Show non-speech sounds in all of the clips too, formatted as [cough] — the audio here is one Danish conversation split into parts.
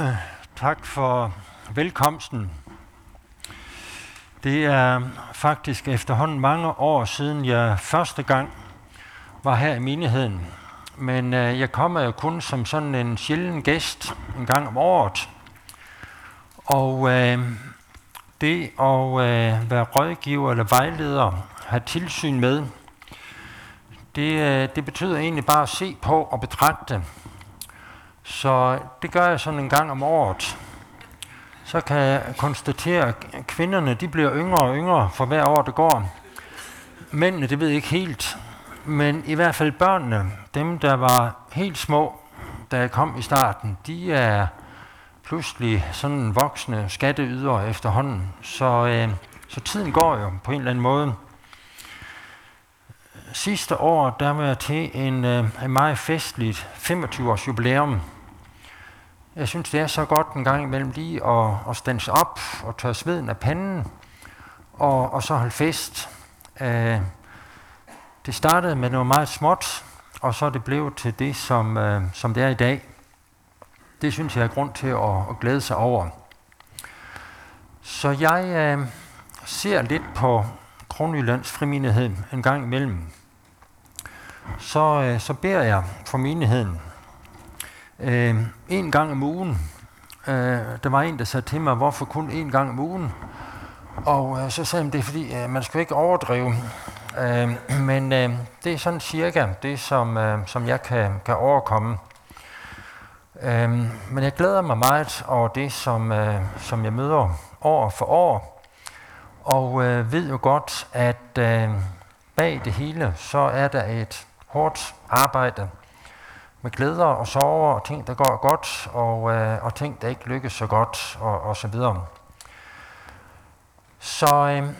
[clears throat] Tak for velkomsten. Det er faktisk efterhånden mange år siden, jeg første gang var her i menigheden. Men øh, jeg kommer jo kun som sådan en sjælden gæst en gang om året. Og øh, det at øh, være rådgiver eller vejleder, have tilsyn med, det, øh, det betyder egentlig bare at se på og betragte. Så det gør jeg sådan en gang om året. Så kan jeg konstatere, at kvinderne de bliver yngre og yngre for hver år, det går. Mændene, det ved jeg ikke helt. Men i hvert fald børnene, dem der var helt små, da jeg kom i starten, de er pludselig sådan voksne skatteydere efterhånden. Så, øh, så tiden går jo på en eller anden måde. Sidste år, der var jeg til en, øh, en meget festligt 25-års jubilæum. Jeg synes, det er så godt en gang imellem lige at, at stands op og tørre sveden af panden og, og så holde fest. Øh, det startede med noget meget småt, og så er det blevet til det, som, øh, som det er i dag. Det synes jeg er grund til at, at glæde sig over. Så jeg øh, ser lidt på Kronjyllands frimindighed en gang imellem. Så, øh, så beder jeg for menigheden. Øh, en gang om ugen. Øh, der var en, der sagde til mig, hvorfor kun en gang om ugen? Og øh, så sagde han, det er fordi, øh, man skal ikke overdrive. Øh, men øh, det er sådan cirka det, som, øh, som jeg kan, kan overkomme. Øh, men jeg glæder mig meget over det, som, øh, som jeg møder år for år. Og øh, ved jo godt, at øh, bag det hele, så er der et hårdt arbejde med glæder og sorger og ting, der går godt, og, øh, og ting, der ikke lykkes så godt, og, og så videre. Så øh,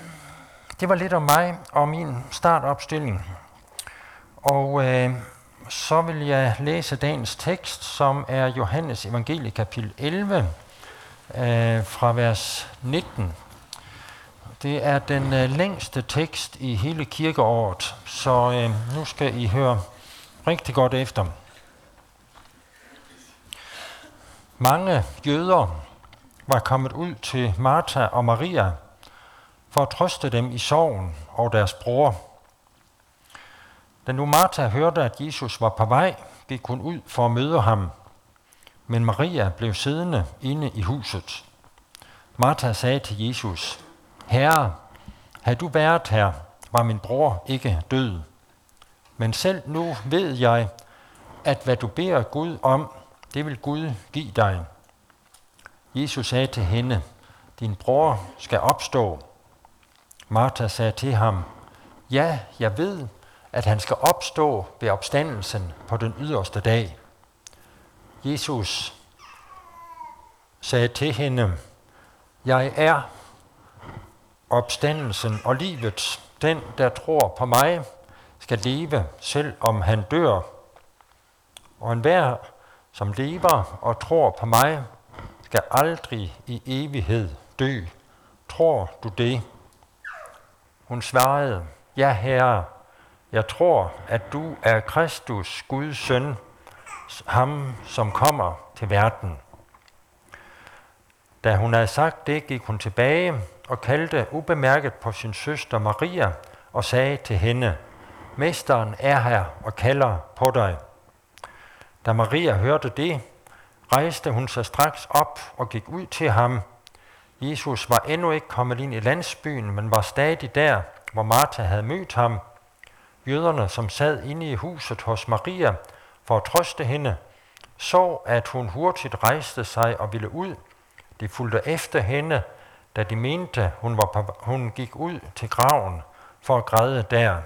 det var lidt om mig og min startopstilling. Og øh, så vil jeg læse dagens tekst, som er Johannes evangelie kapitel 11, øh, fra vers 19. Det er den øh, længste tekst i hele kirkeåret, så øh, nu skal I høre rigtig godt efter. Mange jøder var kommet ud til Martha og Maria for at trøste dem i sorgen og deres bror. Da nu Martha hørte, at Jesus var på vej, gik hun ud for at møde ham, men Maria blev siddende inde i huset. Martha sagde til Jesus, Herre, havde du været her, var min bror ikke død. Men selv nu ved jeg, at hvad du beder Gud om, det vil Gud give dig. Jesus sagde til hende, din bror skal opstå. Martha sagde til ham, ja, jeg ved, at han skal opstå ved opstandelsen på den yderste dag. Jesus sagde til hende, jeg er opstandelsen og livet. Den, der tror på mig, skal leve, selv om han dør. Og enhver, som lever og tror på mig, skal aldrig i evighed dø. Tror du det? Hun svarede, ja herre, jeg tror, at du er Kristus, Guds søn, ham som kommer til verden. Da hun havde sagt det, gik hun tilbage og kaldte ubemærket på sin søster Maria og sagde til hende, Mesteren er her og kalder på dig. Da Maria hørte det, rejste hun sig straks op og gik ud til ham. Jesus var endnu ikke kommet ind i landsbyen, men var stadig der, hvor Martha havde mødt ham. Jøderne, som sad inde i huset hos Maria for at trøste hende, så, at hun hurtigt rejste sig og ville ud. De fulgte efter hende, da de mente, hun, var på, hun gik ud til graven for at græde der.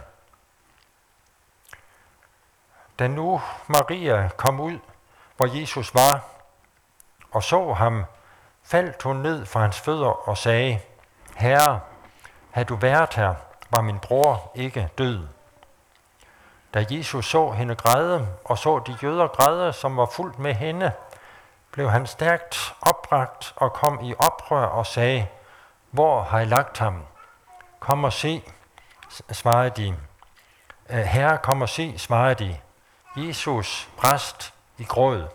Da nu Maria kom ud, hvor Jesus var, og så ham, faldt hun ned fra hans fødder og sagde, Herre, havde du været her, var min bror ikke død. Da Jesus så hende græde, og så de jøder græde, som var fuldt med hende, blev han stærkt opbragt og kom i oprør og sagde, Hvor har I lagt ham? Kom og se, svarede de. Herre, kom og se, svarede de. Jesus præst i gråd.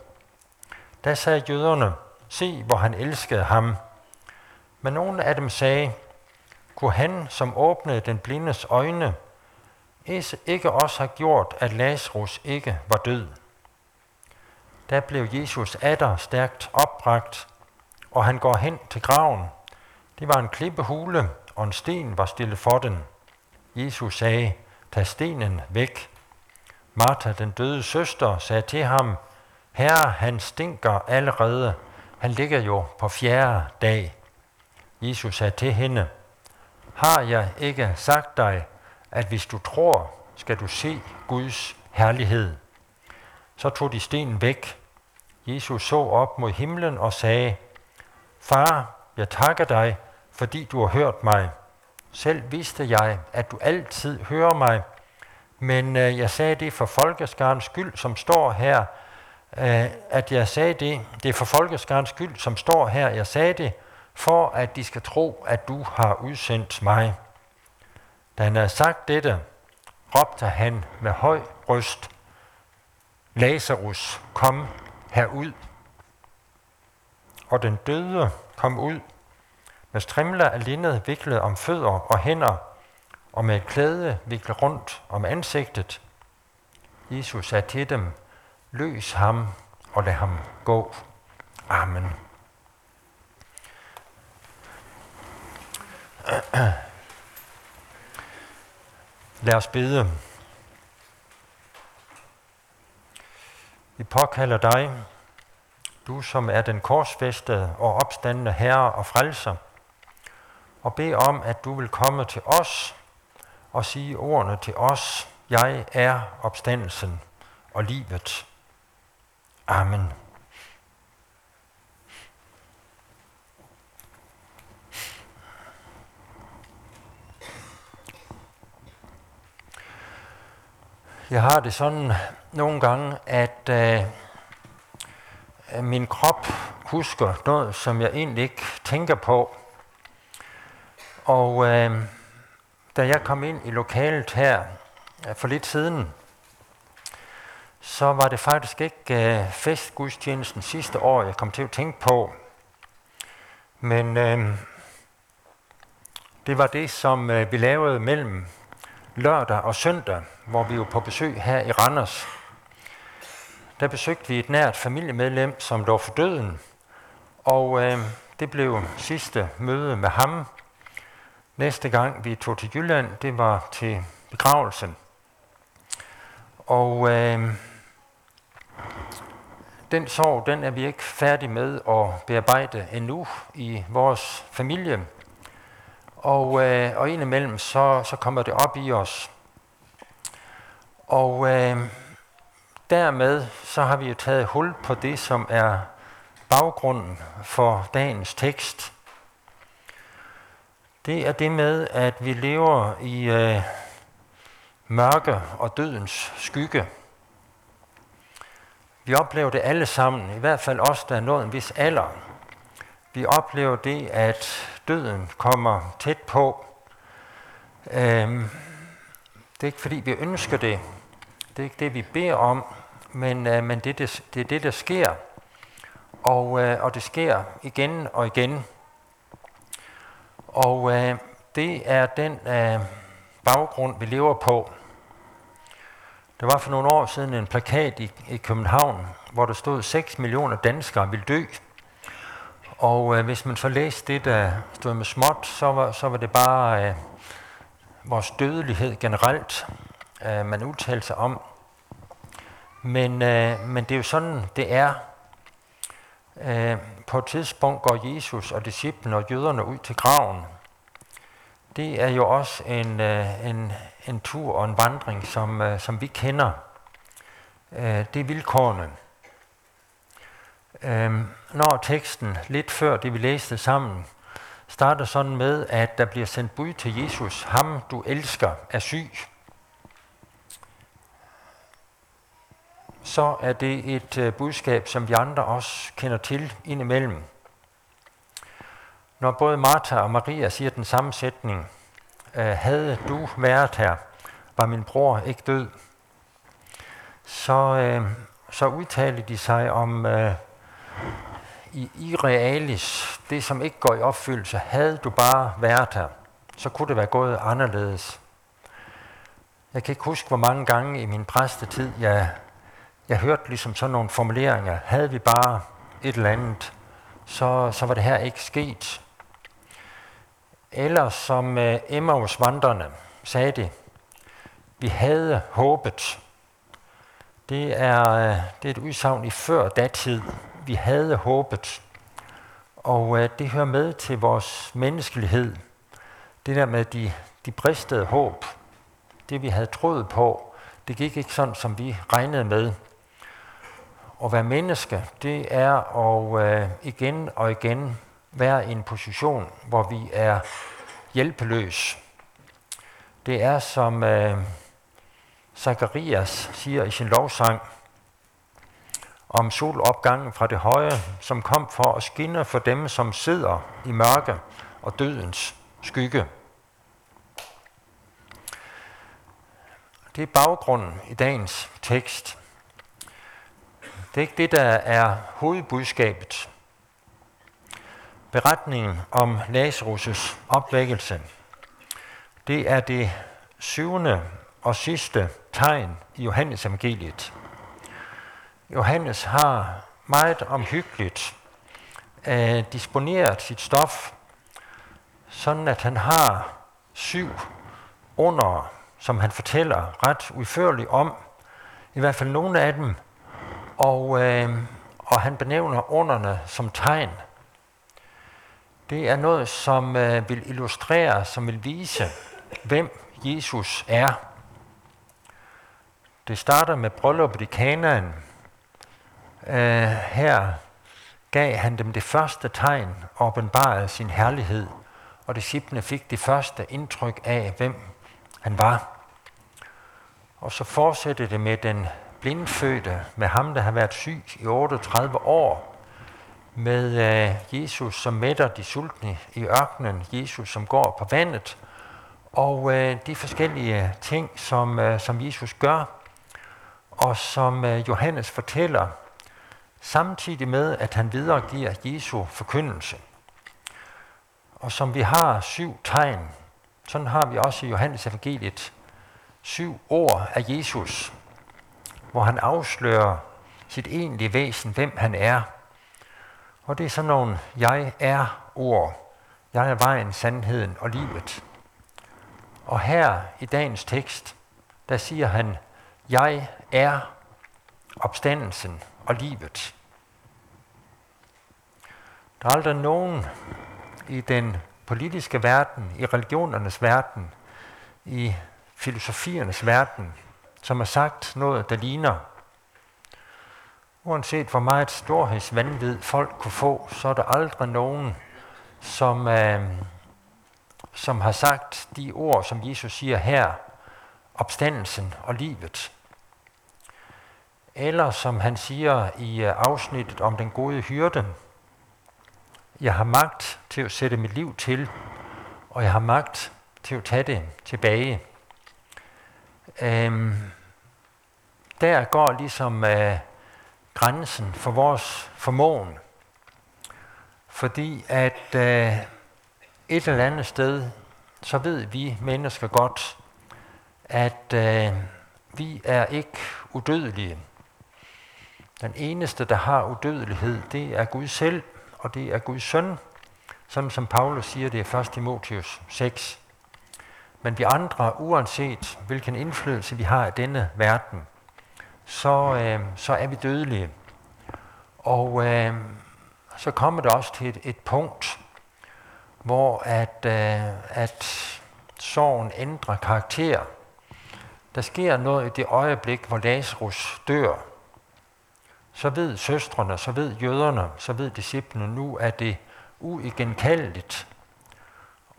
Da sagde jøderne, se, hvor han elskede ham. Men nogle af dem sagde, kunne han, som åbnede den blindes øjne, ikke også have gjort, at Lazarus ikke var død? Der blev Jesus atter stærkt opbragt, og han går hen til graven. Det var en klippehule, og en sten var stillet for den. Jesus sagde, tag stenen væk. Martha, den døde søster, sagde til ham, Herre, han stinker allerede. Han ligger jo på fjerde dag. Jesus sagde til hende, Har jeg ikke sagt dig, at hvis du tror, skal du se Guds herlighed? Så tog de stenen væk. Jesus så op mod himlen og sagde, Far, jeg takker dig, fordi du har hørt mig. Selv vidste jeg, at du altid hører mig, men øh, jeg sagde det for folkeskarens skyld, som står her, øh, at jeg sagde det, det er for folkeskarens skyld, som står her, jeg sagde det, for at de skal tro, at du har udsendt mig. Da han havde sagt dette, råbte han med høj røst, Lazarus, kom herud. Og den døde kom ud med strimler af linned viklet om fødder og hænder, og med et klæde viklet rundt om ansigtet. Jesus sagde til dem, løs ham og lad ham gå. Amen. Lad os bede. Vi påkalder dig, du som er den korsfæstede og opstandende Herre og Frelser, og bed om, at du vil komme til os og sige ordene til os. Jeg er opstandelsen og livet. Amen. Jeg har det sådan nogle gange, at øh, min krop husker noget, som jeg egentlig ikke tænker på. Og øh, da jeg kom ind i lokalet her øh, for lidt siden, så var det faktisk ikke øh, festgudstjenesten sidste år, jeg kom til at tænke på. Men øh, det var det, som øh, vi lavede mellem lørdag og søndag, hvor vi var på besøg her i Randers. Der besøgte vi et nært familiemedlem, som lå for døden, og øh, det blev sidste møde med ham. Næste gang vi tog til Jylland, det var til begravelsen. Og øh, den sorg, den er vi ikke færdige med at bearbejde endnu i vores familie. Og, øh, og indimellem, så, så kommer det op i os. Og øh, dermed, så har vi jo taget hul på det, som er baggrunden for dagens tekst. Det er det med, at vi lever i øh, mørke og dødens skygge. Vi oplever det alle sammen, i hvert fald os, der er nået en vis alder. Vi oplever det, at døden kommer tæt på. Øhm, det er ikke fordi, vi ønsker det. Det er ikke det, vi beder om, men, øh, men det, det, det er det, der sker. Og, øh, og det sker igen og igen. Og øh, det er den øh, baggrund, vi lever på. Der var for nogle år siden en plakat i, i København, hvor der stod, 6 millioner danskere vil dø. Og øh, hvis man så læste det, der stod med småt, så var, så var det bare øh, vores dødelighed generelt, øh, man udtalte sig om. Men, øh, men det er jo sådan, det er. Øh, på et tidspunkt går Jesus og disciplene og jøderne ud til graven. Det er jo også en, øh, en, en tur og en vandring, som, øh, som vi kender. Øh, det er vilkårene. Øh, når teksten lidt før det vi læste sammen, starter sådan med, at der bliver sendt bud til Jesus, ham du elsker er syg. Så er det et øh, budskab, som vi andre også kender til indimellem. Når både Martha og Maria siger den samme sætning, øh, havde du været her, var min bror ikke død, så, øh, så udtaler de sig om i realis, det som ikke går i opfyldelse, havde du bare været her, så kunne det være gået anderledes. Jeg kan ikke huske, hvor mange gange i min præstetid, jeg, jeg hørte ligesom sådan nogle formuleringer. Havde vi bare et eller andet, så, så var det her ikke sket. Eller som øh, Emmaus vandrene sagde det, vi havde håbet. Det er, øh, det er et udsagn i før datid. Vi havde håbet. Og øh, det hører med til vores menneskelighed. Det der med de, de bristede håb. Det vi havde troet på, det gik ikke sådan, som vi regnede med. At være menneske, det er at øh, igen og igen være i en position, hvor vi er hjælpeløse. Det er som uh, Zacharias siger i sin lovsang om solopgangen fra det høje, som kom for at skinne for dem, som sidder i mørke og dødens skygge. Det er baggrunden i dagens tekst. Det er ikke det, der er hovedbudskabet. Beretningen om Lazarus' opvækkelse, det er det syvende og sidste tegn i Johannes evangeliet. Johannes har meget omhyggeligt uh, disponeret sit stof, sådan at han har syv under, som han fortæller ret udførligt om, i hvert fald nogle af dem, og, øh, og han benævner underne som tegn. Det er noget, som øh, vil illustrere, som vil vise, hvem Jesus er. Det starter med brylluppet i Kanaan. Øh, her gav han dem det første tegn og åbenbarede sin herlighed, og disciplene fik det første indtryk af, hvem han var. Og så fortsætter det med den blindfødte, med ham, der har været syg i 38 år, med øh, Jesus, som mætter de sultne i ørkenen, Jesus, som går på vandet, og øh, de forskellige ting, som, øh, som Jesus gør, og som øh, Johannes fortæller, samtidig med, at han videregiver Jesu forkyndelse. Og som vi har syv tegn, sådan har vi også i Johannes evangeliet syv ord af Jesus, hvor han afslører sit egentlige væsen, hvem han er. Og det er sådan nogle jeg er ord. Jeg er vejen, sandheden og livet. Og her i dagens tekst, der siger han, jeg er opstandelsen og livet. Der er aldrig nogen i den politiske verden, i religionernes verden, i filosofiernes verden, som har sagt noget, der ligner. Uanset hvor meget storhedsvandvid folk kunne få, så er der aldrig nogen, som, øh, som har sagt de ord, som Jesus siger her, opstandelsen og livet. Eller som han siger i øh, afsnittet om den gode hyrde, jeg har magt til at sætte mit liv til, og jeg har magt til at tage det tilbage. Øhm, der går ligesom øh, grænsen for vores formåen. Fordi at øh, et eller andet sted, så ved vi mennesker godt, at øh, vi er ikke udødelige. Den eneste, der har udødelighed, det er Gud selv, og det er Guds søn, sådan som Paulus siger det i 1. Timotheus 6. Men vi andre, uanset hvilken indflydelse vi har i denne verden, så, øh, så er vi dødelige. Og øh, så kommer det også til et, et punkt, hvor at, øh, at sorgen ændrer karakter. Der sker noget i det øjeblik, hvor Lazarus dør. Så ved søstrene, så ved jøderne, så ved disciplene nu, at det uigenkaldeligt.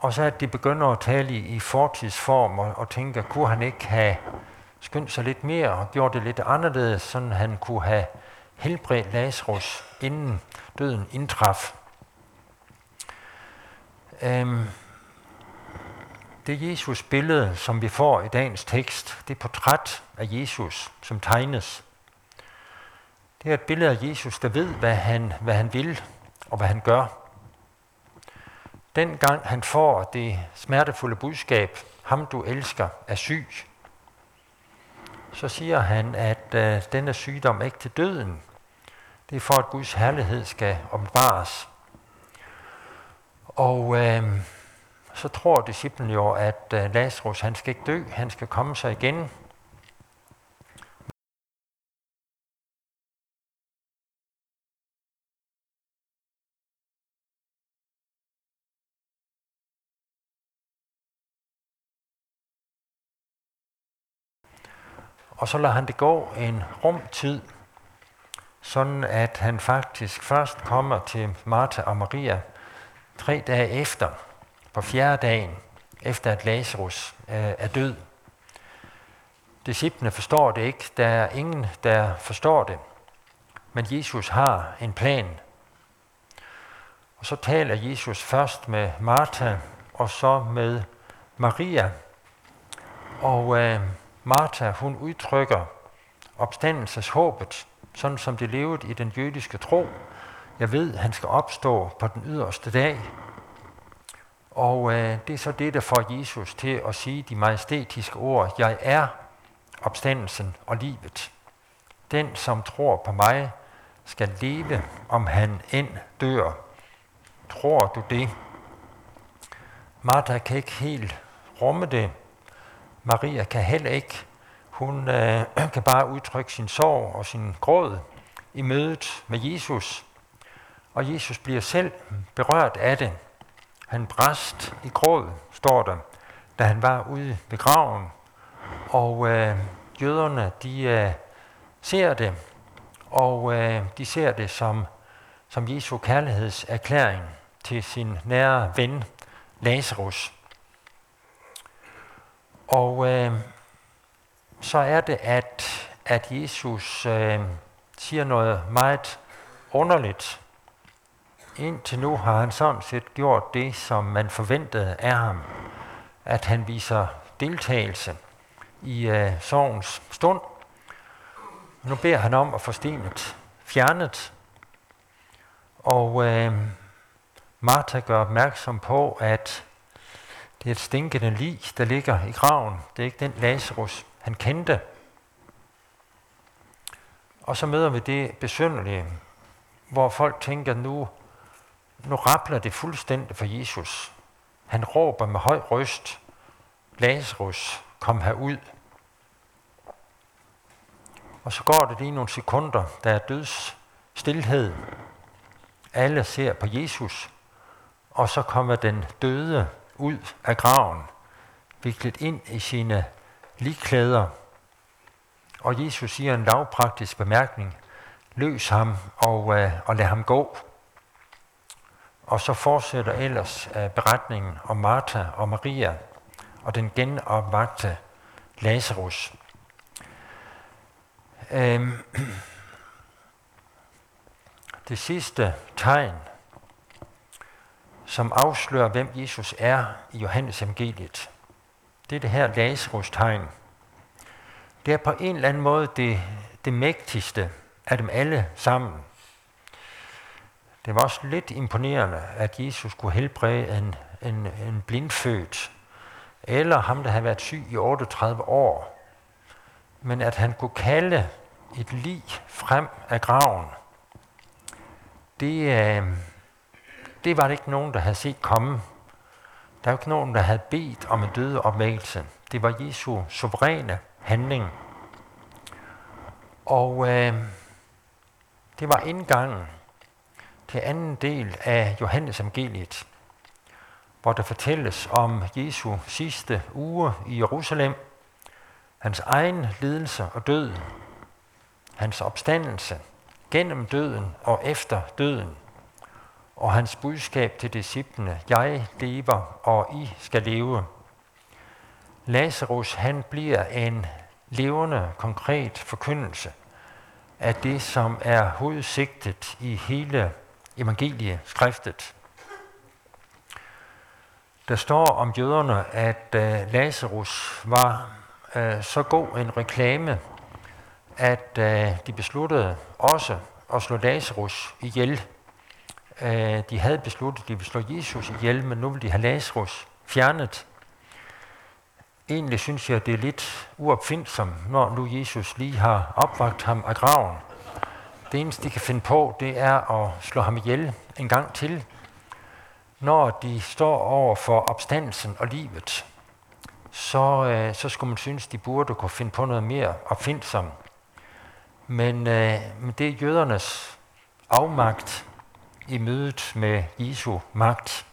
Og så at de begynder at tale i, i fortidsform og, og tænker, kunne han ikke have skyndt sig lidt mere og gjort det lidt anderledes, så han kunne have helbredt Lazarus, inden døden indtraf. Øhm, det Jesus billede, som vi får i dagens tekst, det portræt af Jesus, som tegnes. Det er et billede af Jesus, der ved, hvad han, hvad han vil, og hvad han gør. Den gang han får det smertefulde budskab, ham du elsker er syg, så siger han, at øh, denne sygdom er ikke til døden. Det er for, at Guds herlighed skal ombares. Og øh, så tror disciplen jo, at øh, Lazarus han skal ikke dø, han skal komme sig igen. Og så lader han det gå en rumtid, sådan at han faktisk først kommer til Martha og Maria tre dage efter, på fjerde dagen, efter at Lazarus øh, er død. Disciplene forstår det ikke. Der er ingen, der forstår det. Men Jesus har en plan. Og så taler Jesus først med Martha, og så med Maria. Og øh, Martha, hun udtrykker opstandelseshåbet, sådan som det levede i den jødiske tro. Jeg ved, han skal opstå på den yderste dag. Og øh, det er så det, der får Jesus til at sige de majestætiske ord. Jeg er opstandelsen og livet. Den, som tror på mig, skal leve, om han end dør. Tror du det? Martha kan ikke helt rumme det, Maria kan heller ikke. Hun øh, [clears throat] kan bare udtrykke sin sorg og sin gråd i mødet med Jesus. Og Jesus bliver selv berørt af det. Han bræst i gråd, står der, da han var ude ved graven. Og øh, jøderne, de øh, ser det, og øh, de ser det som, som Jesu kærlighedserklæring til sin nære ven, Lazarus. Og øh, så er det, at, at Jesus øh, siger noget meget underligt. Indtil nu har han sådan set gjort det, som man forventede af ham. At han viser deltagelse i øh, sorgens stund. Nu beder han om at få stenet fjernet. Og øh, Martha gør opmærksom på, at det er et stinkende lig, der ligger i graven. Det er ikke den Lazarus, han kendte. Og så møder vi det besynderlige, hvor folk tænker, nu, nu rappler det fuldstændig for Jesus. Han råber med høj røst, Lazarus, kom herud. Og så går det lige nogle sekunder, der er døds stillhed. Alle ser på Jesus, og så kommer den døde ud af graven, viklet ind i sine ligklæder. Og Jesus siger en lavpraktisk bemærkning, løs ham og, øh, og lad ham gå. Og så fortsætter ellers øh, beretningen om Martha og Maria og den genopvagte Lazarus. Øhm, [clears throat] det sidste tegn som afslører, hvem Jesus er i Johannes evangeliet. Det er det her Lazarus-tegn. Det er på en eller anden måde det, det mægtigste af dem alle sammen. Det var også lidt imponerende, at Jesus kunne helbrede en, en, en blindfødt, eller ham, der havde været syg i 38 år, men at han kunne kalde et lig frem af graven, det, øh, det var der ikke nogen, der havde set komme. Der var ikke nogen, der havde bedt om en døde opvægelse. Det var Jesu suveræne handling. Og øh, det var indgangen til anden del af Johannes evangeliet, hvor der fortælles om Jesu sidste uge i Jerusalem, hans egen lidelse og død, hans opstandelse gennem døden og efter døden, og hans budskab til disciplene, jeg lever, og I skal leve. Lazarus, han bliver en levende, konkret forkyndelse af det, som er hovedsigtet i hele evangelieskriftet. Der står om jøderne, at øh, Lazarus var øh, så god en reklame, at øh, de besluttede også at slå Lazarus ihjel Øh, de havde besluttet, at de ville slå Jesus ihjel, men nu vil de have Lazarus fjernet. Egentlig synes jeg, det er lidt uopfindsomt, når nu Jesus lige har opvagt ham af graven. Det eneste, de kan finde på, det er at slå ham ihjel en gang til, når de står over for opstandelsen og livet så, øh, så skulle man synes, de burde kunne finde på noget mere opfindsomt. Men, øh, men det er jødernes afmagt i mødet med Jesu magt.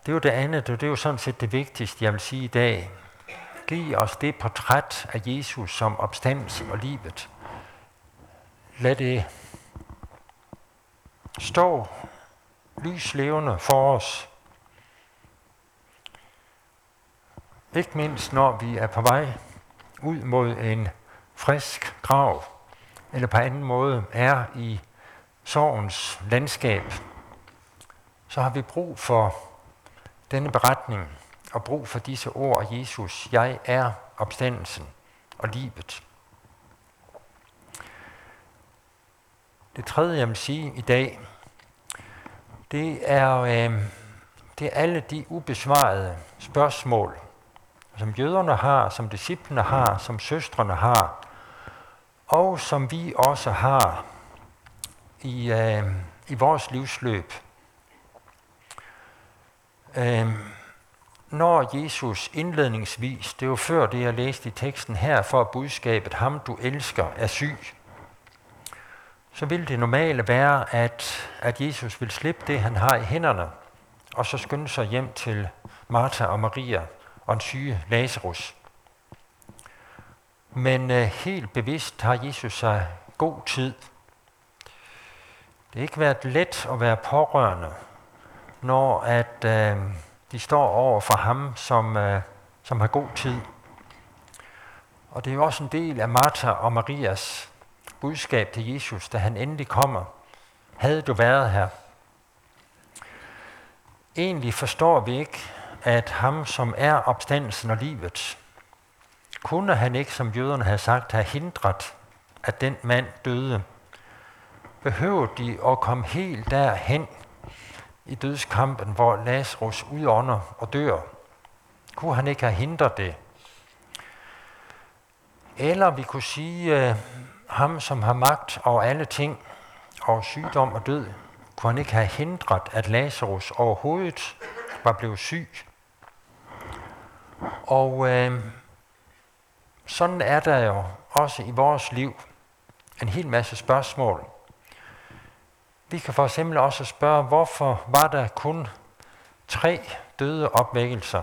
Det er jo det andet, og det er jo sådan set det vigtigste, jeg vil sige i dag. Giv os det portræt af Jesus som opstandelse og livet. Lad det stå lyslevende for os Ikke mindst når vi er på vej ud mod en frisk grav, eller på anden måde er i sorgens landskab, så har vi brug for denne beretning og brug for disse ord af Jesus. Jeg er opstandelsen og livet. Det tredje, jeg vil sige i dag, det er, øh, det er alle de ubesvarede spørgsmål, som jøderne har, som disciplene har, som søstrene har, og som vi også har i, øh, i vores livsløb. Øh, når Jesus indledningsvis, det var før det, jeg læste i teksten her, for budskabet, ham du elsker, er syg, så vil det normale være, at, at Jesus vil slippe det, han har i hænderne, og så skynde sig hjem til Martha og Maria, og en syge Lazarus. Men øh, helt bevidst har Jesus sig god tid. Det har ikke været let at være pårørende, når at øh, de står over for ham, som, øh, som har god tid. Og det er jo også en del af Martha og Marias budskab til Jesus, da han endelig kommer. Havde du været her? Egentlig forstår vi ikke, at ham, som er opstandelsen og livet, kunne han ikke, som jøderne havde sagt, have hindret, at den mand døde. Behøvede de at komme helt derhen i dødskampen, hvor Lazarus udånder og dør? Kunne han ikke have hindret det? Eller vi kunne sige, uh, ham som har magt over alle ting, og sygdom og død, kunne han ikke have hindret, at Lazarus overhovedet var blevet syg? Og øh, sådan er der jo også i vores liv en hel masse spørgsmål. Vi kan for eksempel også spørge, hvorfor var der kun tre døde opvækkelser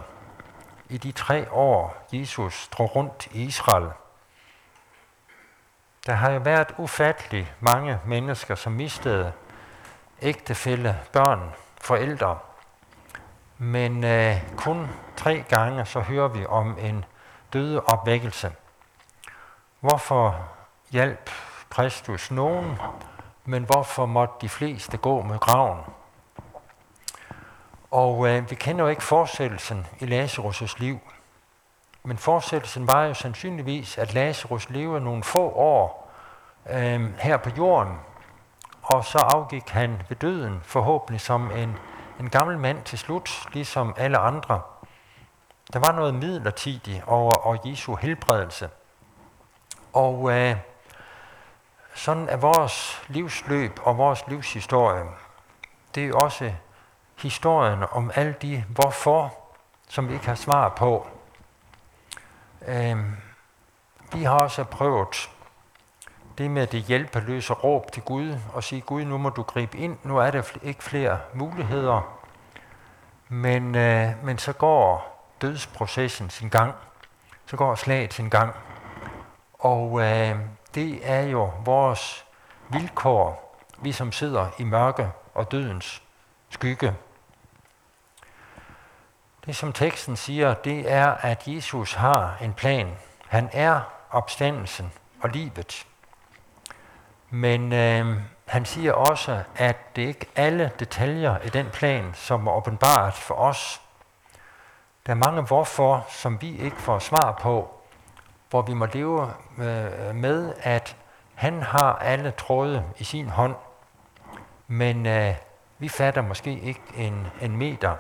i de tre år, Jesus drog rundt i Israel. Der har jo været ufattelig mange mennesker, som mistede ægtefælle, børn, forældre. Men øh, kun tre gange så hører vi om en døde opvækkelse. Hvorfor hjalp Kristus nogen, men hvorfor måtte de fleste gå med graven? Og øh, vi kender jo ikke fortsættelsen i Lazarus' liv. Men fortsættelsen var jo sandsynligvis, at Lazarus levede nogle få år øh, her på jorden, og så afgik han ved døden forhåbentlig som en en gammel mand til slut, ligesom alle andre. Der var noget midlertidigt over, over Jesu helbredelse. Og øh, sådan er vores livsløb og vores livshistorie. Det er også historien om alle de hvorfor, som vi ikke har svar på. Øh, vi har også prøvet det med det hjælpeløse råb til Gud og sige, Gud, nu må du gribe ind, nu er der ikke flere muligheder. Men, øh, men så går dødsprocessen sin gang, så går slaget sin gang. Og øh, det er jo vores vilkår, vi som sidder i mørke og dødens skygge. Det som teksten siger, det er, at Jesus har en plan. Han er opstandelsen og livet. Men øh, han siger også, at det ikke alle detaljer i den plan, som er åbenbart for os. Der er mange hvorfor, som vi ikke får svar på, hvor vi må leve øh, med, at han har alle tråde i sin hånd, men øh, vi fatter måske ikke en, en meter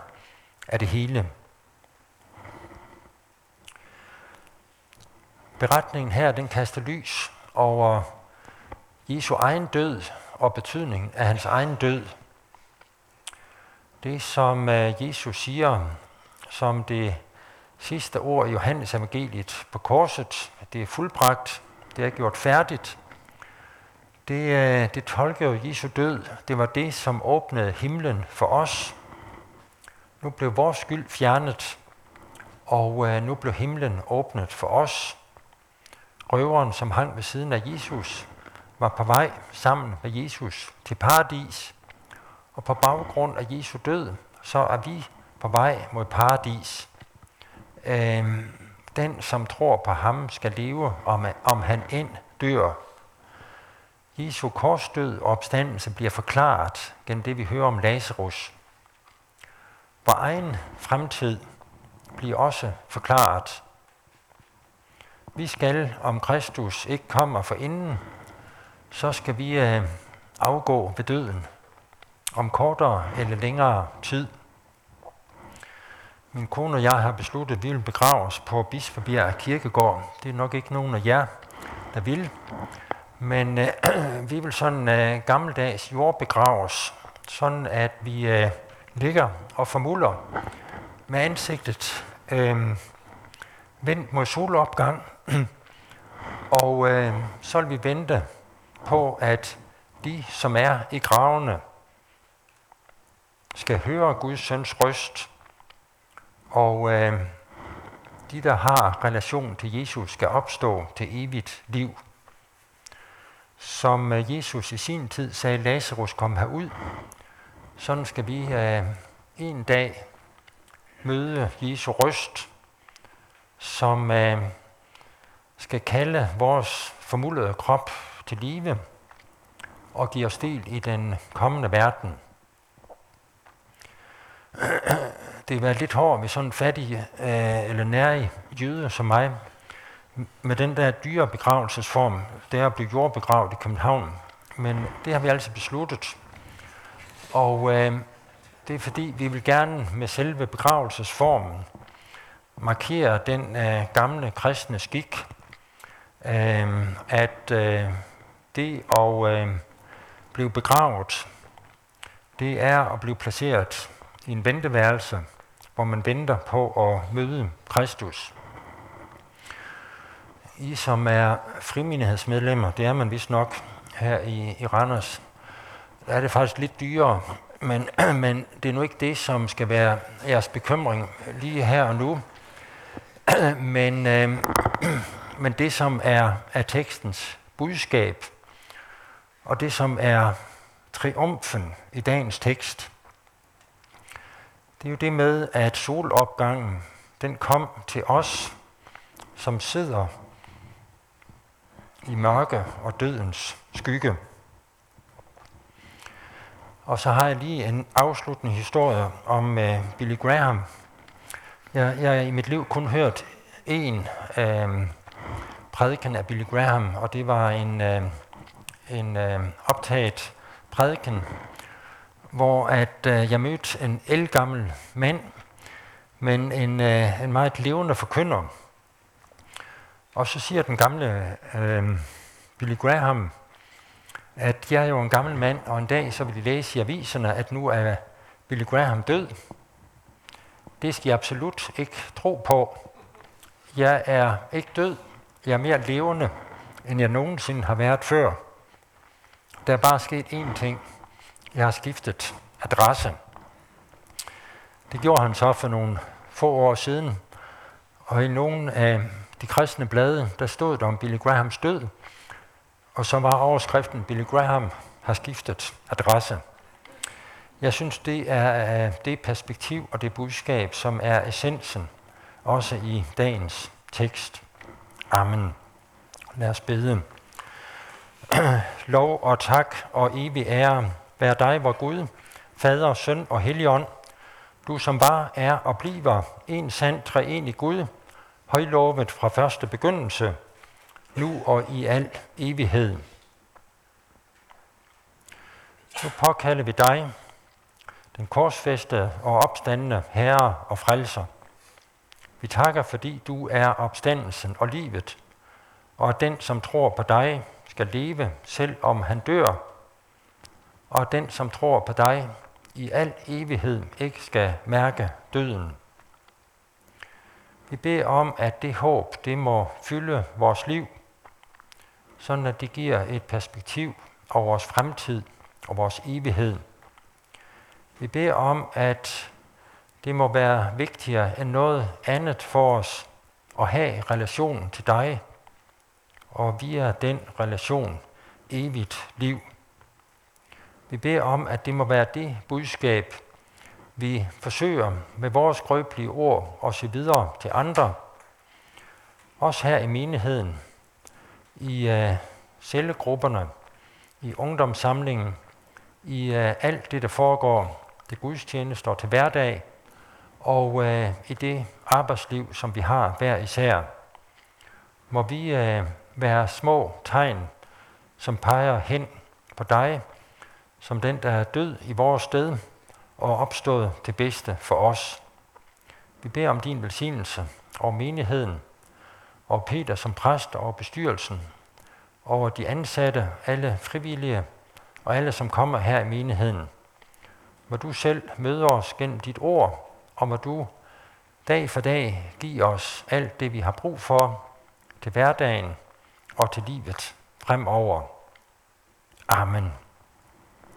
af det hele. Beretningen her, den kaster lys over Jesu egen død og betydningen af hans egen død. Det, som øh, Jesus siger, som det sidste ord i Johannes evangeliet på korset, det er fuldbragt, det er gjort færdigt. Det, øh, det tolker jo Jesu død. Det var det, som åbnede himlen for os. Nu blev vores skyld fjernet, og øh, nu blev himlen åbnet for os. Røveren, som hang ved siden af Jesus, var på vej sammen med Jesus til paradis. Og på baggrund af Jesu død, så er vi på vej mod paradis. Øhm, den, som tror på ham, skal leve, om, om han end dør. Jesu korsdød og opstandelse bliver forklaret gennem det, vi hører om Lazarus. Vor egen fremtid bliver også forklaret. Vi skal, om Kristus ikke kommer for inden, så skal vi øh, afgå ved døden om kortere eller længere tid. Min kone og jeg har besluttet, at vi vil begraves på Bispebjerg Kirkegård. Det er nok ikke nogen af jer, der vil. Men øh, [clears throat] vi vil sådan øh, gammeldags jordbegraves, sådan at vi øh, ligger og formuler med ansigtet øh, vendt mod solopgang. [clears throat] og øh, så vil vi vente på, at de, som er i gravene, skal høre Guds søns røst, og øh, de, der har relation til Jesus, skal opstå til evigt liv. Som øh, Jesus i sin tid sagde, Lazarus kom herud, sådan skal vi øh, en dag møde Jesu røst, som øh, skal kalde vores formuldede krop til live og give os del i den kommende verden. [clears throat] Det har været lidt hårdt ved sådan en fattig øh, eller nærig jøde som mig, med den der dyre begravelsesform, det er at blive jordbegravet i København. Men det har vi altså besluttet. Og øh, det er fordi, vi vil gerne med selve begravelsesformen markere den øh, gamle kristne skik, øh, at øh, det at øh, blive begravet, det er at blive placeret i en venteværelse, hvor man venter på at møde Kristus. I som er frimindighedsmedlemmer, det er man vist nok her i, i Randers, der er det faktisk lidt dyrere, men, [clears throat] men det er nu ikke det, som skal være jeres bekymring lige her og nu. [clears throat] men, øh, [clears throat] men det, som er, er tekstens budskab, og det, som er triumfen i dagens tekst, det er jo det med, at solopgangen, den kom til os, som sidder i mørke og dødens skygge. Og så har jeg lige en afsluttende historie om uh, Billy Graham. Jeg, jeg har i mit liv kun hørt en uh, prædiken af Billy Graham, og det var en, uh, en uh, optaget prædiken, hvor at øh, jeg mødte en elgammel mand, men en, øh, en meget levende forkynder. Og så siger den gamle øh, Billy Graham, at jeg er jo en gammel mand, og en dag så vil de læse i aviserne, at nu er Billy Graham død. Det skal jeg absolut ikke tro på. Jeg er ikke død. Jeg er mere levende, end jeg nogensinde har været før. Der er bare sket én ting. Jeg har skiftet adresse. Det gjorde han så for nogle få år siden. Og i nogle af de kristne blade, der stod der om Billy Grahams død. Og så var overskriften, Billy Graham har skiftet adresse. Jeg synes, det er øh, det perspektiv og det budskab, som er essensen, også i dagens tekst. Amen. Lad os bede. [clears throat] Lov og tak og evig ære være dig, vor Gud, Fader, Søn og Helligånd, du som var, er og bliver en sand treenig Gud, højlovet fra første begyndelse, nu og i al evighed. Nu påkalder vi dig, den korsfæste og opstandende Herre og Frelser. Vi takker, fordi du er opstandelsen og livet, og at den, som tror på dig, skal leve, selv om han dør, og den, som tror på dig, i al evighed ikke skal mærke døden. Vi beder om, at det håb, det må fylde vores liv, sådan at det giver et perspektiv over vores fremtid og vores evighed. Vi beder om, at det må være vigtigere end noget andet for os at have relationen til dig, og via den relation evigt liv. Vi beder om, at det må være det budskab, vi forsøger med vores skrøbelige ord og så videre til andre, også her i menigheden, i uh, cellegrupperne, i ungdomssamlingen, i uh, alt det, der foregår til gudstjeneste og til hverdag, og uh, i det arbejdsliv, som vi har hver især. Må vi uh, være små tegn, som peger hen på dig, som den, der er død i vores sted og opstået det bedste for os. Vi beder om din velsignelse over menigheden, og Peter som præst og bestyrelsen, over de ansatte, alle frivillige og alle, som kommer her i menigheden. Må du selv møde os gennem dit ord, og må du dag for dag give os alt det, vi har brug for til hverdagen og til livet fremover. Amen.